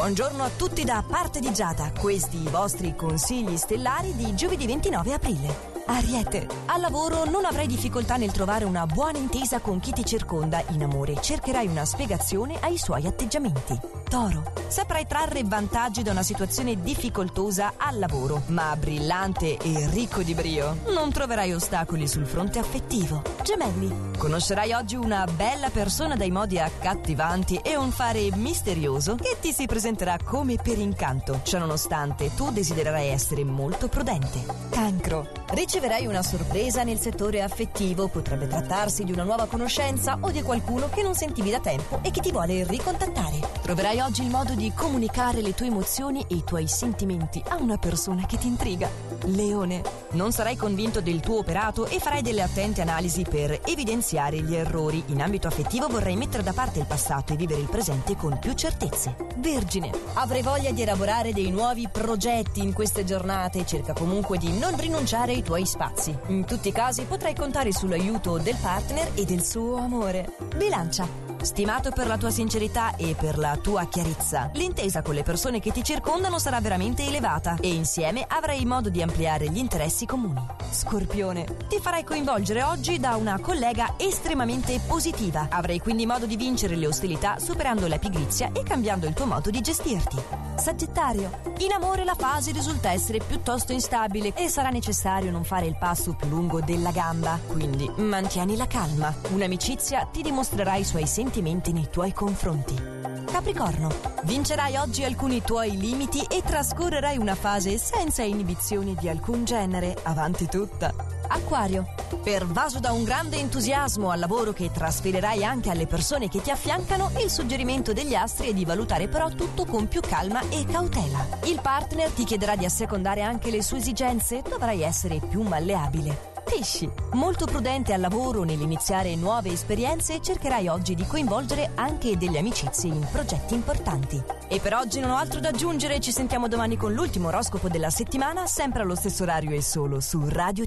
Buongiorno a tutti da parte di Giada, questi i vostri consigli stellari di giovedì 29 aprile. Ariete, al lavoro non avrai difficoltà nel trovare una buona intesa con chi ti circonda. In amore cercherai una spiegazione ai suoi atteggiamenti. Toro, saprai trarre vantaggi da una situazione difficoltosa al lavoro, ma brillante e ricco di brio. Non troverai ostacoli sul fronte affettivo. Gemelli, conoscerai oggi una bella persona dai modi accattivanti e un fare misterioso che ti si presenterà come per incanto. Ciononostante, tu desidererai essere molto prudente. Cancro, riceverai una sorpresa nel settore affettivo. Potrebbe trattarsi di una nuova conoscenza o di qualcuno che non sentivi da tempo e che ti vuole ricontattare. Troverai oggi il modo di comunicare le tue emozioni e i tuoi sentimenti a una persona che ti intriga. Leone, non sarai convinto del tuo operato e farai delle attente analisi per evidenziare gli errori. In ambito affettivo vorrai mettere da parte il passato e vivere il presente con più certezze. Vergine, avrai voglia di elaborare dei nuovi progetti in queste giornate. Cerca comunque di non rinunciare ai tuoi spazi. In tutti i casi potrai contare sull'aiuto del partner e del suo amore. Bilancia. Stimato per la tua sincerità e per la tua chiarezza, l'intesa con le persone che ti circondano sarà veramente elevata e insieme avrai modo di ampliare gli interessi comuni. Scorpione, ti farai coinvolgere oggi da una collega estremamente positiva. Avrai quindi modo di vincere le ostilità superando la pigrizia e cambiando il tuo modo di gestirti. Sagittario, in amore la fase risulta essere piuttosto instabile e sarà necessario non fare il passo più lungo della gamba, quindi mantieni la calma. Un'amicizia ti dimostrerà i suoi sentimenti nei tuoi confronti. Capricorno, vincerai oggi alcuni tuoi limiti e trascorrerai una fase senza inibizioni di alcun genere. Avanti tutta. Acquario, pervaso da un grande entusiasmo al lavoro che trasferirai anche alle persone che ti affiancano, il suggerimento degli astri è di valutare però tutto con più calma e cautela. Il partner ti chiederà di assecondare anche le sue esigenze, dovrai essere più malleabile. Pesci, molto prudente al lavoro nell'iniziare nuove esperienze, cercherai oggi di coinvolgere anche delle amicizie in progetti importanti. E per oggi non ho altro da aggiungere, ci sentiamo domani con l'ultimo oroscopo della settimana, sempre allo stesso orario e solo su Radio